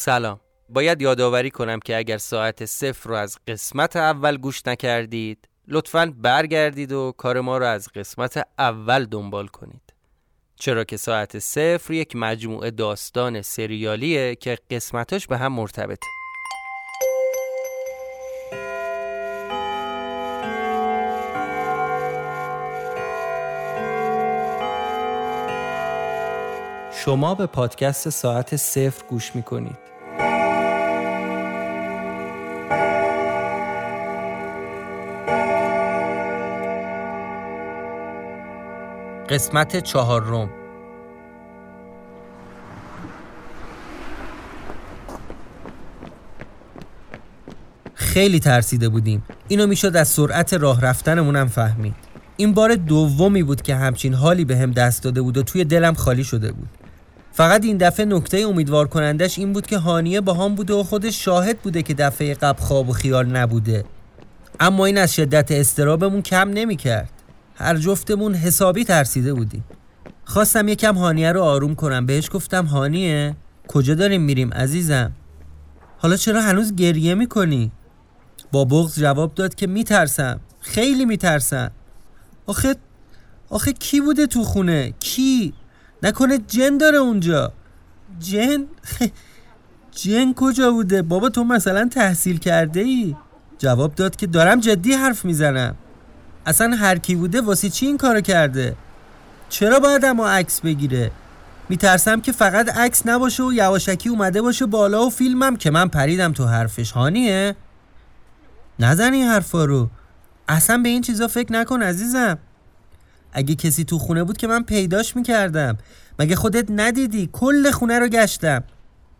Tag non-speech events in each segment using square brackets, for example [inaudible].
سلام. باید یادآوری کنم که اگر ساعت صفر رو از قسمت اول گوش نکردید لطفا برگردید و کار ما رو از قسمت اول دنبال کنید. چرا که ساعت صفر یک مجموعه داستان سریالیه که قسمتاش به هم مرتبطه. شما به پادکست ساعت صفر گوش می‌کنید. قسمت چهارم. خیلی ترسیده بودیم. اینو می‌شد از سرعت راه رفتنمونم فهمید. این بار دومی بود که همچین حالی به هم دست داده بود و توی دلم خالی شده بود. فقط این دفعه نکته امیدوار کنندش این بود که هانیه با هم بوده و خودش شاهد بوده که دفعه قبل خواب و خیال نبوده اما این از شدت استرابمون کم نمی‌کرد. هر جفتمون حسابی ترسیده بودیم خواستم یکم هانیه رو آروم کنم بهش گفتم هانیه کجا داریم میریم عزیزم حالا چرا هنوز گریه می‌کنی؟ با بغض جواب داد که میترسم خیلی میترسم آخه آخه کی بوده تو خونه؟ کی؟ نکنه جن داره اونجا. جن؟ [laughs] جن کجا بوده؟ بابا تو مثلا تحصیل کرده ای؟ جواب داد که دارم جدی حرف می‌زنم. اصلا هر کی بوده واسه چی این کارو کرده؟ چرا باید اما عکس بگیره؟ میترسم که فقط عکس نباشه و یواشکی اومده باشه بالا و فیلمم که من پریدم تو حرفش. هانیه؟ نزن این حرفا رو. اصلا به این چیزا فکر نکن عزیزم. اگه کسی تو خونه بود که من پیداش می‌کردم. مگه خودت ندیدی؟ کل خونه رو گشتم.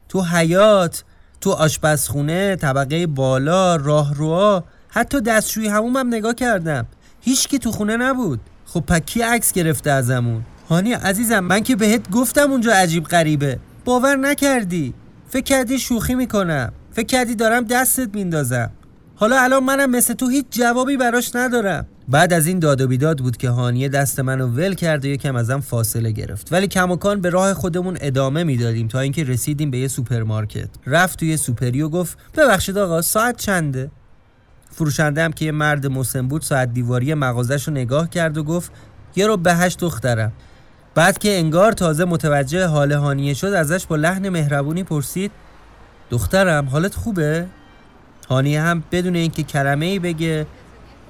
تو حیات تو آشپزخونه طبقه بالا راهروها حتی دستشوی همومم نگاه کردم. هیچ کی تو خونه نبود. خب پکی عکس گرفته ازمون؟ هانی عزیزم من که بهت گفتم اونجا عجیب غریبه. باور نکردی. فکر کردی شوخی می‌کنم. فکر کردی دارم دستت میندازم. حالا الان منم مثل تو هیچ جوابی براش ندارم. بعد از این داد و بیداد بود که هانیه دست منو ول کرد و یکم ازم فاصله گرفت. ولی کماکان به راه خودمون ادامه می‌دادیم تا اینکه رسیدیم به یه سوپرمارکت. رفت توی سوپری و گفت ببخشید آقا ساعت چنده؟ فروشنده هم که یه مرد مسن بود ساعت دیواری مغازش رو نگاه کرد و گفت یه ربع به هشت دخترم. بعد که انگار تازه متوجه حال هانیه شد ازش با لحن مهربونی پرسید دخترم حالت خوبه؟ هانیه هم بدون اینکه کلمه ای بگه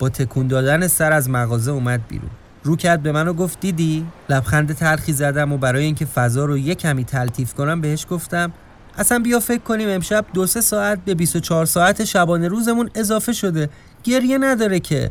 با تکون دادن سر از مغازه اومد بیرون. رو کرد به من و گفت دیدی؟ لبخند تلخی زدم و برای اینکه فضا رو یه کمی تلطیف کنم بهش گفتم اصلا بیا فکر کنیم امشب دو سه ساعت به 24 ساعت شبانه روزمون اضافه شده. گریه نداره که.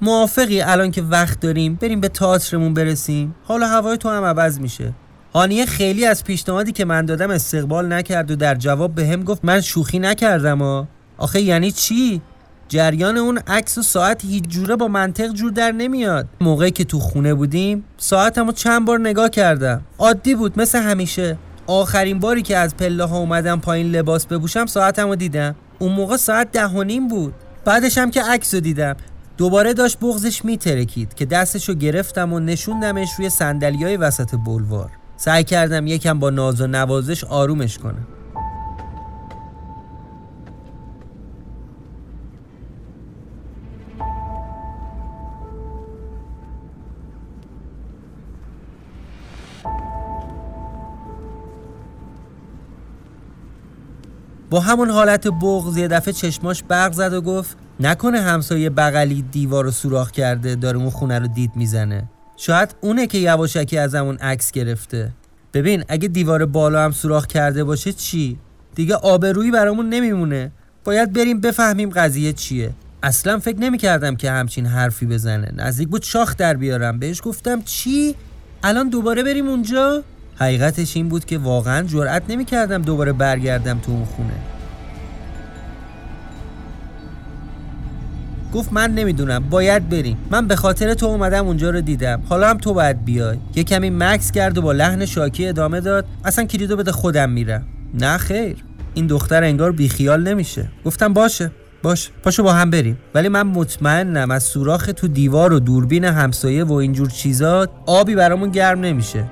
موافقی الان که وقت داریم بریم به تئاترمون برسیم. حالا هوای تو هم عوض میشه. هانیه خیلی از پیشنهادی که من دادم استقبال نکرد و در جواب به گفت من شوخی نکردم آخه یعنی چی؟ جریان اون عکس و ساعت هیچ جوره با منطق جور در نمیاد. موقعی که تو خونه بودیم ساعتمو چند بار نگاه کردم. عادی بود مثل همیشه. آخرین باری که از پله ها اومدم پایین لباس بپوشم ساعتمو دیدم. اون موقع ساعت ده و نیم بود. بعدش هم که عکس دیدم. دوباره داشت بغزش میترکید که دستشو گرفتم و نشوندمش روی های وسط بلوار. سعی کردم یکم با ناز و نوازش آرومش کنم. با همون حالت بغض یه دفعه چشماش برق زد و گفت نکنه همسایه بغلی دیوار رو سوراخ کرده داره اون خونه رو دید می‌زنه. شاید اونه که یواشکی از همون عکس گرفته. ببین اگه دیوار بالا هم سوراخ کرده باشه چی؟ دیگه آبرویی برامون نمیمونه. باید بریم بفهمیم قضیه چیه. اصلا فکر نمی‌کردم که همچین حرفی بزنه. نزدیک بود شاخ در بیارم. بهش گفتم چی؟ الان دوباره بریم اونجا؟ حقیقتش این بود که واقعا جرأت نمی‌کردم دوباره برگردم تو اون خونه. گفت من نمی‌دونم باید بریم. من به خاطر تو اومدم اونجا رو دیدم. حالا هم تو باید بیای. یه کمی مکس کرد و با لحن شاکی ادامه داد. اصلا کلیدو بده خودم میرم. نه خیر. این دختر انگار بیخیال نمیشه. گفتم باشه باش پاشو با هم بریم. ولی من مطمئنم از سوراخ تو دیوار و دوربین همسایه و اینجور چیزا آبی برامون گرم نمیشه.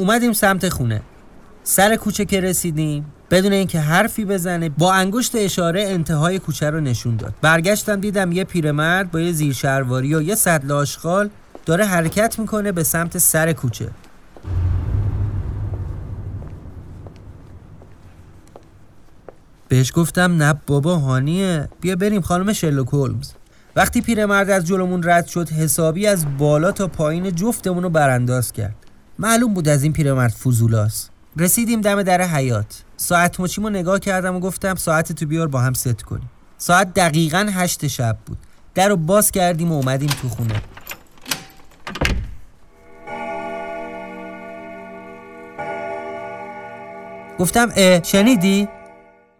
اومدیم سمت خونه. سر کوچه که رسیدیم بدون اینکه حرفی بزنه با انگشت اشاره انتهای کوچه رو نشون داد. برگشتم دیدم یه پیرمرد با یه زیر شرواری و یه سطل آشغال داره حرکت می‌کنه به سمت سر کوچه. بهش گفتم نه بابا هانیه بیا بریم خانم شلوک هولمز. وقتی پیرمرد از جلومون رد شد حسابی از بالا تا پایین جفتمون رو برانداز کرد. معلوم بود از این پیرمرد فضولاست رسیدیم دم در حیاط ساعت مچیمو نگاه کردم و گفتم ساعتتو بیار با هم ست کنیم. ساعت دقیقا هشت شب بود. در رو باز کردیم و اومدیم تو خونه. گفتم اه شنیدی؟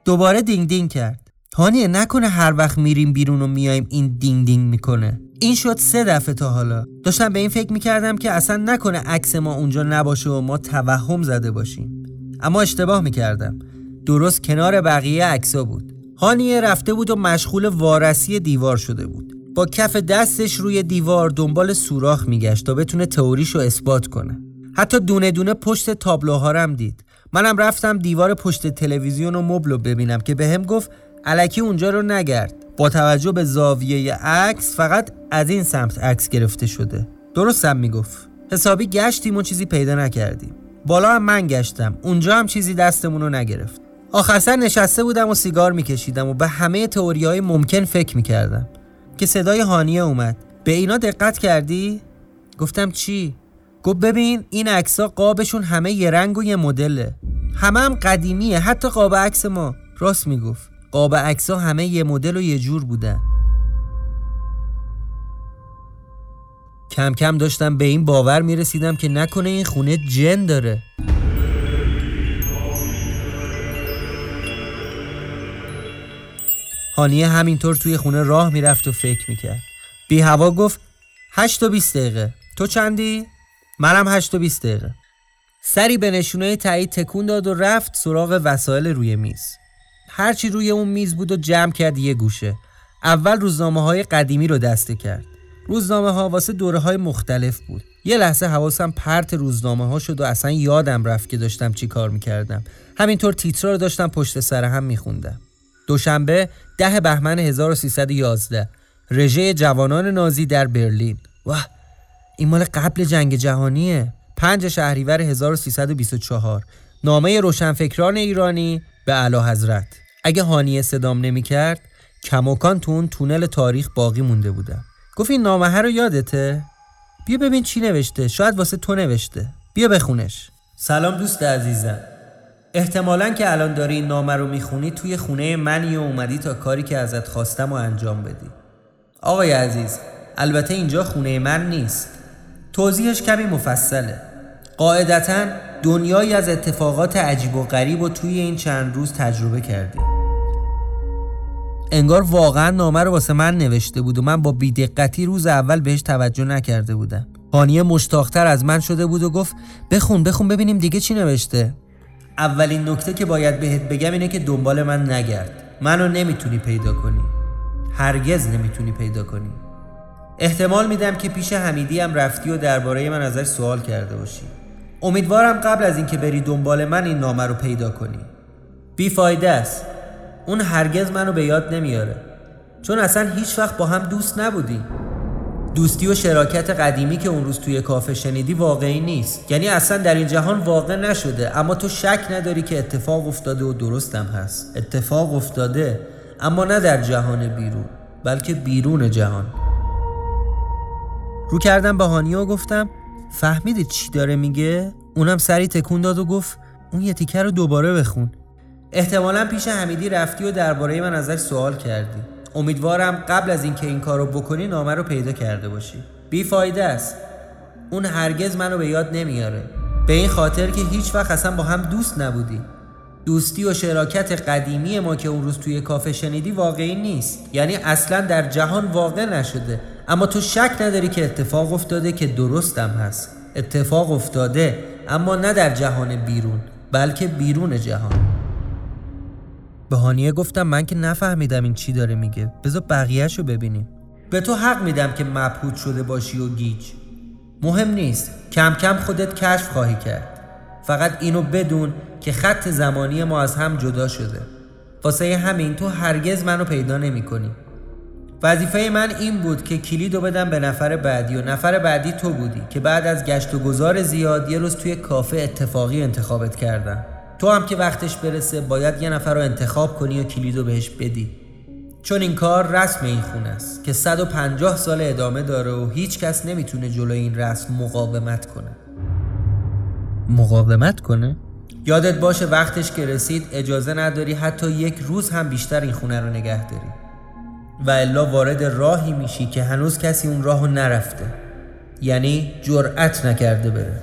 دوباره دینگ دینگ کرد. هانیه نکنه هر وقت میریم بیرون و میایم این دینگ دینگ می‌کنه. این شد سه دفعه تا حالا. داشتم به این فکر می‌کردم که اصلا نکنه عکس ما اونجا نباشه و ما توهم زده باشیم. اما اشتباه می‌کردم. درست کنار بقیه عکسا بود. هانیه رفته بود و مشغول وارسی دیوار شده بود. با کف دستش روی دیوار دنبال سوراخ میگشت تا بتونه تئوریشو اثبات کنه. حتی دونه دونه پشت تابلوها هم دید. منم رفتم دیوار پشت تلویزیون و مبل ببینم که بهم به گفت علکی اونجا رو نگرد. با توجه به زاویه عکس فقط از این سمت عکس گرفته شده. درستم می‌گفت. حسابی گشتیم و چیزی پیدا نکردیم. بالا هم من گشتم. اونجا هم چیزی دستمون رو نگرفت آخر نشسته بودم و سیگار میکشیدم و به همه تئوری های ممکن فکر می‌کردم. که صدای هانیه اومد. به اینا دقت کردی؟ گفتم چی؟ گفت ببین این عکسا قابشون همه یه رنگ و یه مدله. همه هم قدیمیه حتی قاب عکس ما. راست می‌گفت. قاب عکس همه یه مدل و یه جور بودن کم کم داشتم به این باور می‌رسیدم که نکنه این خونه جن داره. هانیه همینطور توی خونه راه می‌رفت و فکر می‌کرد. بی هوا گفت هشت و بیست دقیقه. تو چندی؟ منم هشت و بیست دقیقه. سری به نشونه تایید تکون داد و رفت سراغ وسایل روی میز. هرچی روی اون میز بود و جمع کرد یه گوشه. اول روزنامه های قدیمی رو دسته کرد. روزنامه ها واسه دوره های مختلف بود. یه لحظه حواسم پرت روزنامه ها شد و اصلا یادم رفت که داشتم چی کار می‌کردم. همینطور تیترا رو داشتم پشت سر هم میخوندم. دوشنبه ده بهمن 1311 رژه جوانان نازی در برلین. واه! این مال قبل جنگ جهانیه. پنج شهریور 1324 نامه روشنفکران ایرانی به اعلی حضرت. اگه هانیه صدام نمی کرد تو اون تونل تاریخ باقی مونده بودم گفت این نامه رو یادته؟ بیا ببین چی نوشته. شاید واسه تو نوشته. بیا بخونش. سلام دوست عزیزم. احتمالا که الان داری این نامه رو می‌خونی توی خونه منی و اومدی تا کاری که ازت خواستم و انجام بدی. آقای عزیز البته اینجا خونه من نیست. توضیحش کمی مفصله. قاعدتا دنیایی از اتفاقات عجیب و غریب و توی این چند روز تجربه کردیم. انگار واقعا نامه رو واسه من نوشته بود و من با بیدقتی روز اول بهش توجه نکرده بودم. هانیه مشتاقتر از من شده بود و گفت بخون بخون ببینیم دیگه چی نوشته. اولین نکته که باید بهت بگم اینه که دنبال من نگرد. منو نمی‌تونی پیدا کنی. هرگز نمی‌تونی پیدا کنی. احتمال میدم که پیش حمیدی هم رفتی و درباره من ازش سوال کرده باشی. امیدوارم قبل از اینکه بری دنبال من این نامه رو پیدا کنی. بیفایده است. اون هرگز منو به یاد نمیاره. چون اصلا هیچ وقت با هم دوست نبودی. دوستی و شراکت قدیمی که اون روز توی کافه شنیدی واقعی نیست. یعنی اصلا در این جهان واقع نشده. اما تو شک نداری که اتفاق افتاده و درستم هست. اتفاق افتاده اما نه در جهان بیرون بلکه بیرون جهان. رو کردم به هانیه و گفتم فهمیدی چی داره میگه؟ اونم سری تکون داد و گفت اون یه تیکه رو دوباره بخون. احتمالا پیش حمیدی رفتی و درباره من ازش سوال کردی. امیدوارم قبل از اینکه این کارو بکنی نامه رو پیدا کرده باشی. بیفایده است. اون هرگز منو به یاد نمیاره. به این خاطر که هیچ وقت اصلا با هم دوست نبودی. دوستی و شراکت قدیمی ما که اون روز توی کافه شنیدی واقعی نیست. یعنی اصلا در جهان واقع نشده. اما تو شک نداری که اتفاق افتاده که درستم هست. اتفاق افتاده اما نه در جهان بیرون بلکه بیرون جهان. به هانیه گفتم من که نفهمیدم این چی داره میگه. بذار بقیهش رو ببینیم. به تو حق میدم که مبهوت شده باشی و گیج. مهم نیست. کم کم خودت کشف خواهی کرد. فقط اینو بدون که خط زمانی ما از هم جدا شده. واسه همین تو هرگز منو پیدا نمی کنی وظیفه من این بود که کلیدو بدم به نفر بعدی و نفر بعدی تو بودی که بعد از گشت و گذار زیاد یه روز توی کافه اتفاقی انتخابت کردم. تو هم که وقتش برسه باید یه نفر رو انتخاب کنی و کلیدو بهش بدی. چون این کار رسم این خونه است که 150 سال ادامه داره و هیچ کس نمی‌تونه جلوی این رسم مقاومت کنه. مقاومت کنه؟ یادت باشه وقتش که رسید اجازه نداری حتی یک روز هم بیشتر این خونه رو نگه داری. و الا وارد راهی میشی که هنوز کسی اون راهو نرفته. یعنی جرأت نکرده بره.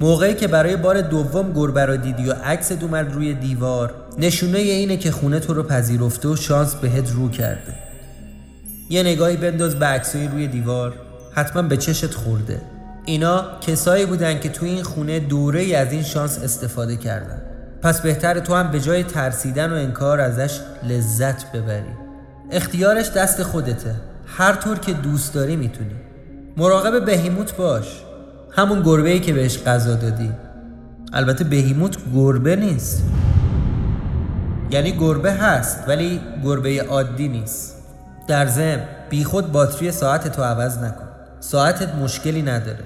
موقعی که برای بار دوم گربه را دیدی و عکس اومد روی دیوار نشونه اینه که خونه تو رو پذیرفته و شانس بهت رو کرده. یه نگاهی بنداز به عکسای روی دیوار حتما به چشت خورده. اینا کسایی بودن که تو این خونه دوره ای از این شانس استفاده کردن. پس بهتر تو هم به جای ترسیدن و انکار ازش لذت ببری. اختیارش دست خودته. هر طور که دوست داری می‌تونی. مراقب بهیموت باش. همون گربه ای که بهش غذا دادی. البته بهیموت گربه نیست. یعنی گربه هست ولی گربه عادی نیست. در ضمن بیخود باتری ساعت تو عوض نکن. ساعتت مشکلی نداره.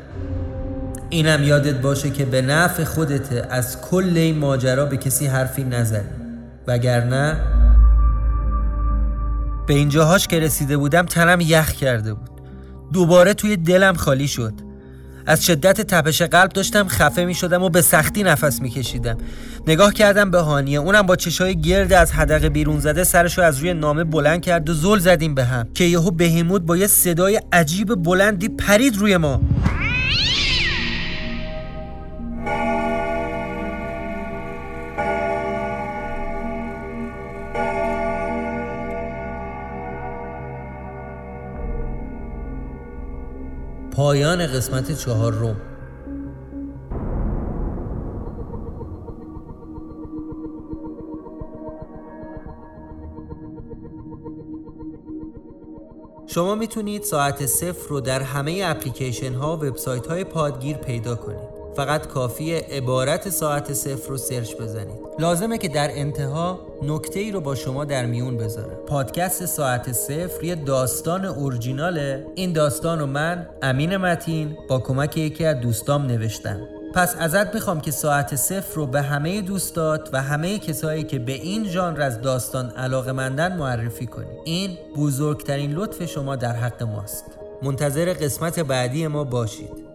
اینم یادت باشه که به نفع خودته از کل این ماجرا به کسی حرفی نزنی. وگرنه به اینجاهاش که رسیده بودم تنم یخ کرده بود. دوباره توی دلم خالی شد. از شدت تپش قلب داشتم خفه می شدم و به سختی نفس می کشیدم. نگاه کردم به هانیه. اونم با چشای گرد از حدق بیرون زده سرشو از روی نامه بلند کرد و زل زدیم به هم. که یهو بهیموت با یه صدای عجیب بلندی پرید روی ما. پایان قسمت چهار روم. شما می‌تونید ساعت صفر رو در همه اپلیکیشن ها و وبسایت های پادگیر پیدا کنید. فقط کافیه عبارت ساعت صفر رو سرچ بزنید. لازمه که در انتها نکته ای رو با شما در میون بذارم پادکست ساعت صفر یه داستان اورجیناله. این داستان رو من امین متین با کمک یکی از دوستام نوشتم. پس ازت می‌خوام که ساعت صفر رو به همه دوستات و همه کسایی که به این ژانر از داستان علاقه مندن معرفی کنی. این بزرگترین لطف شما در حق ماست. منتظر قسمت بعدی ما باشید.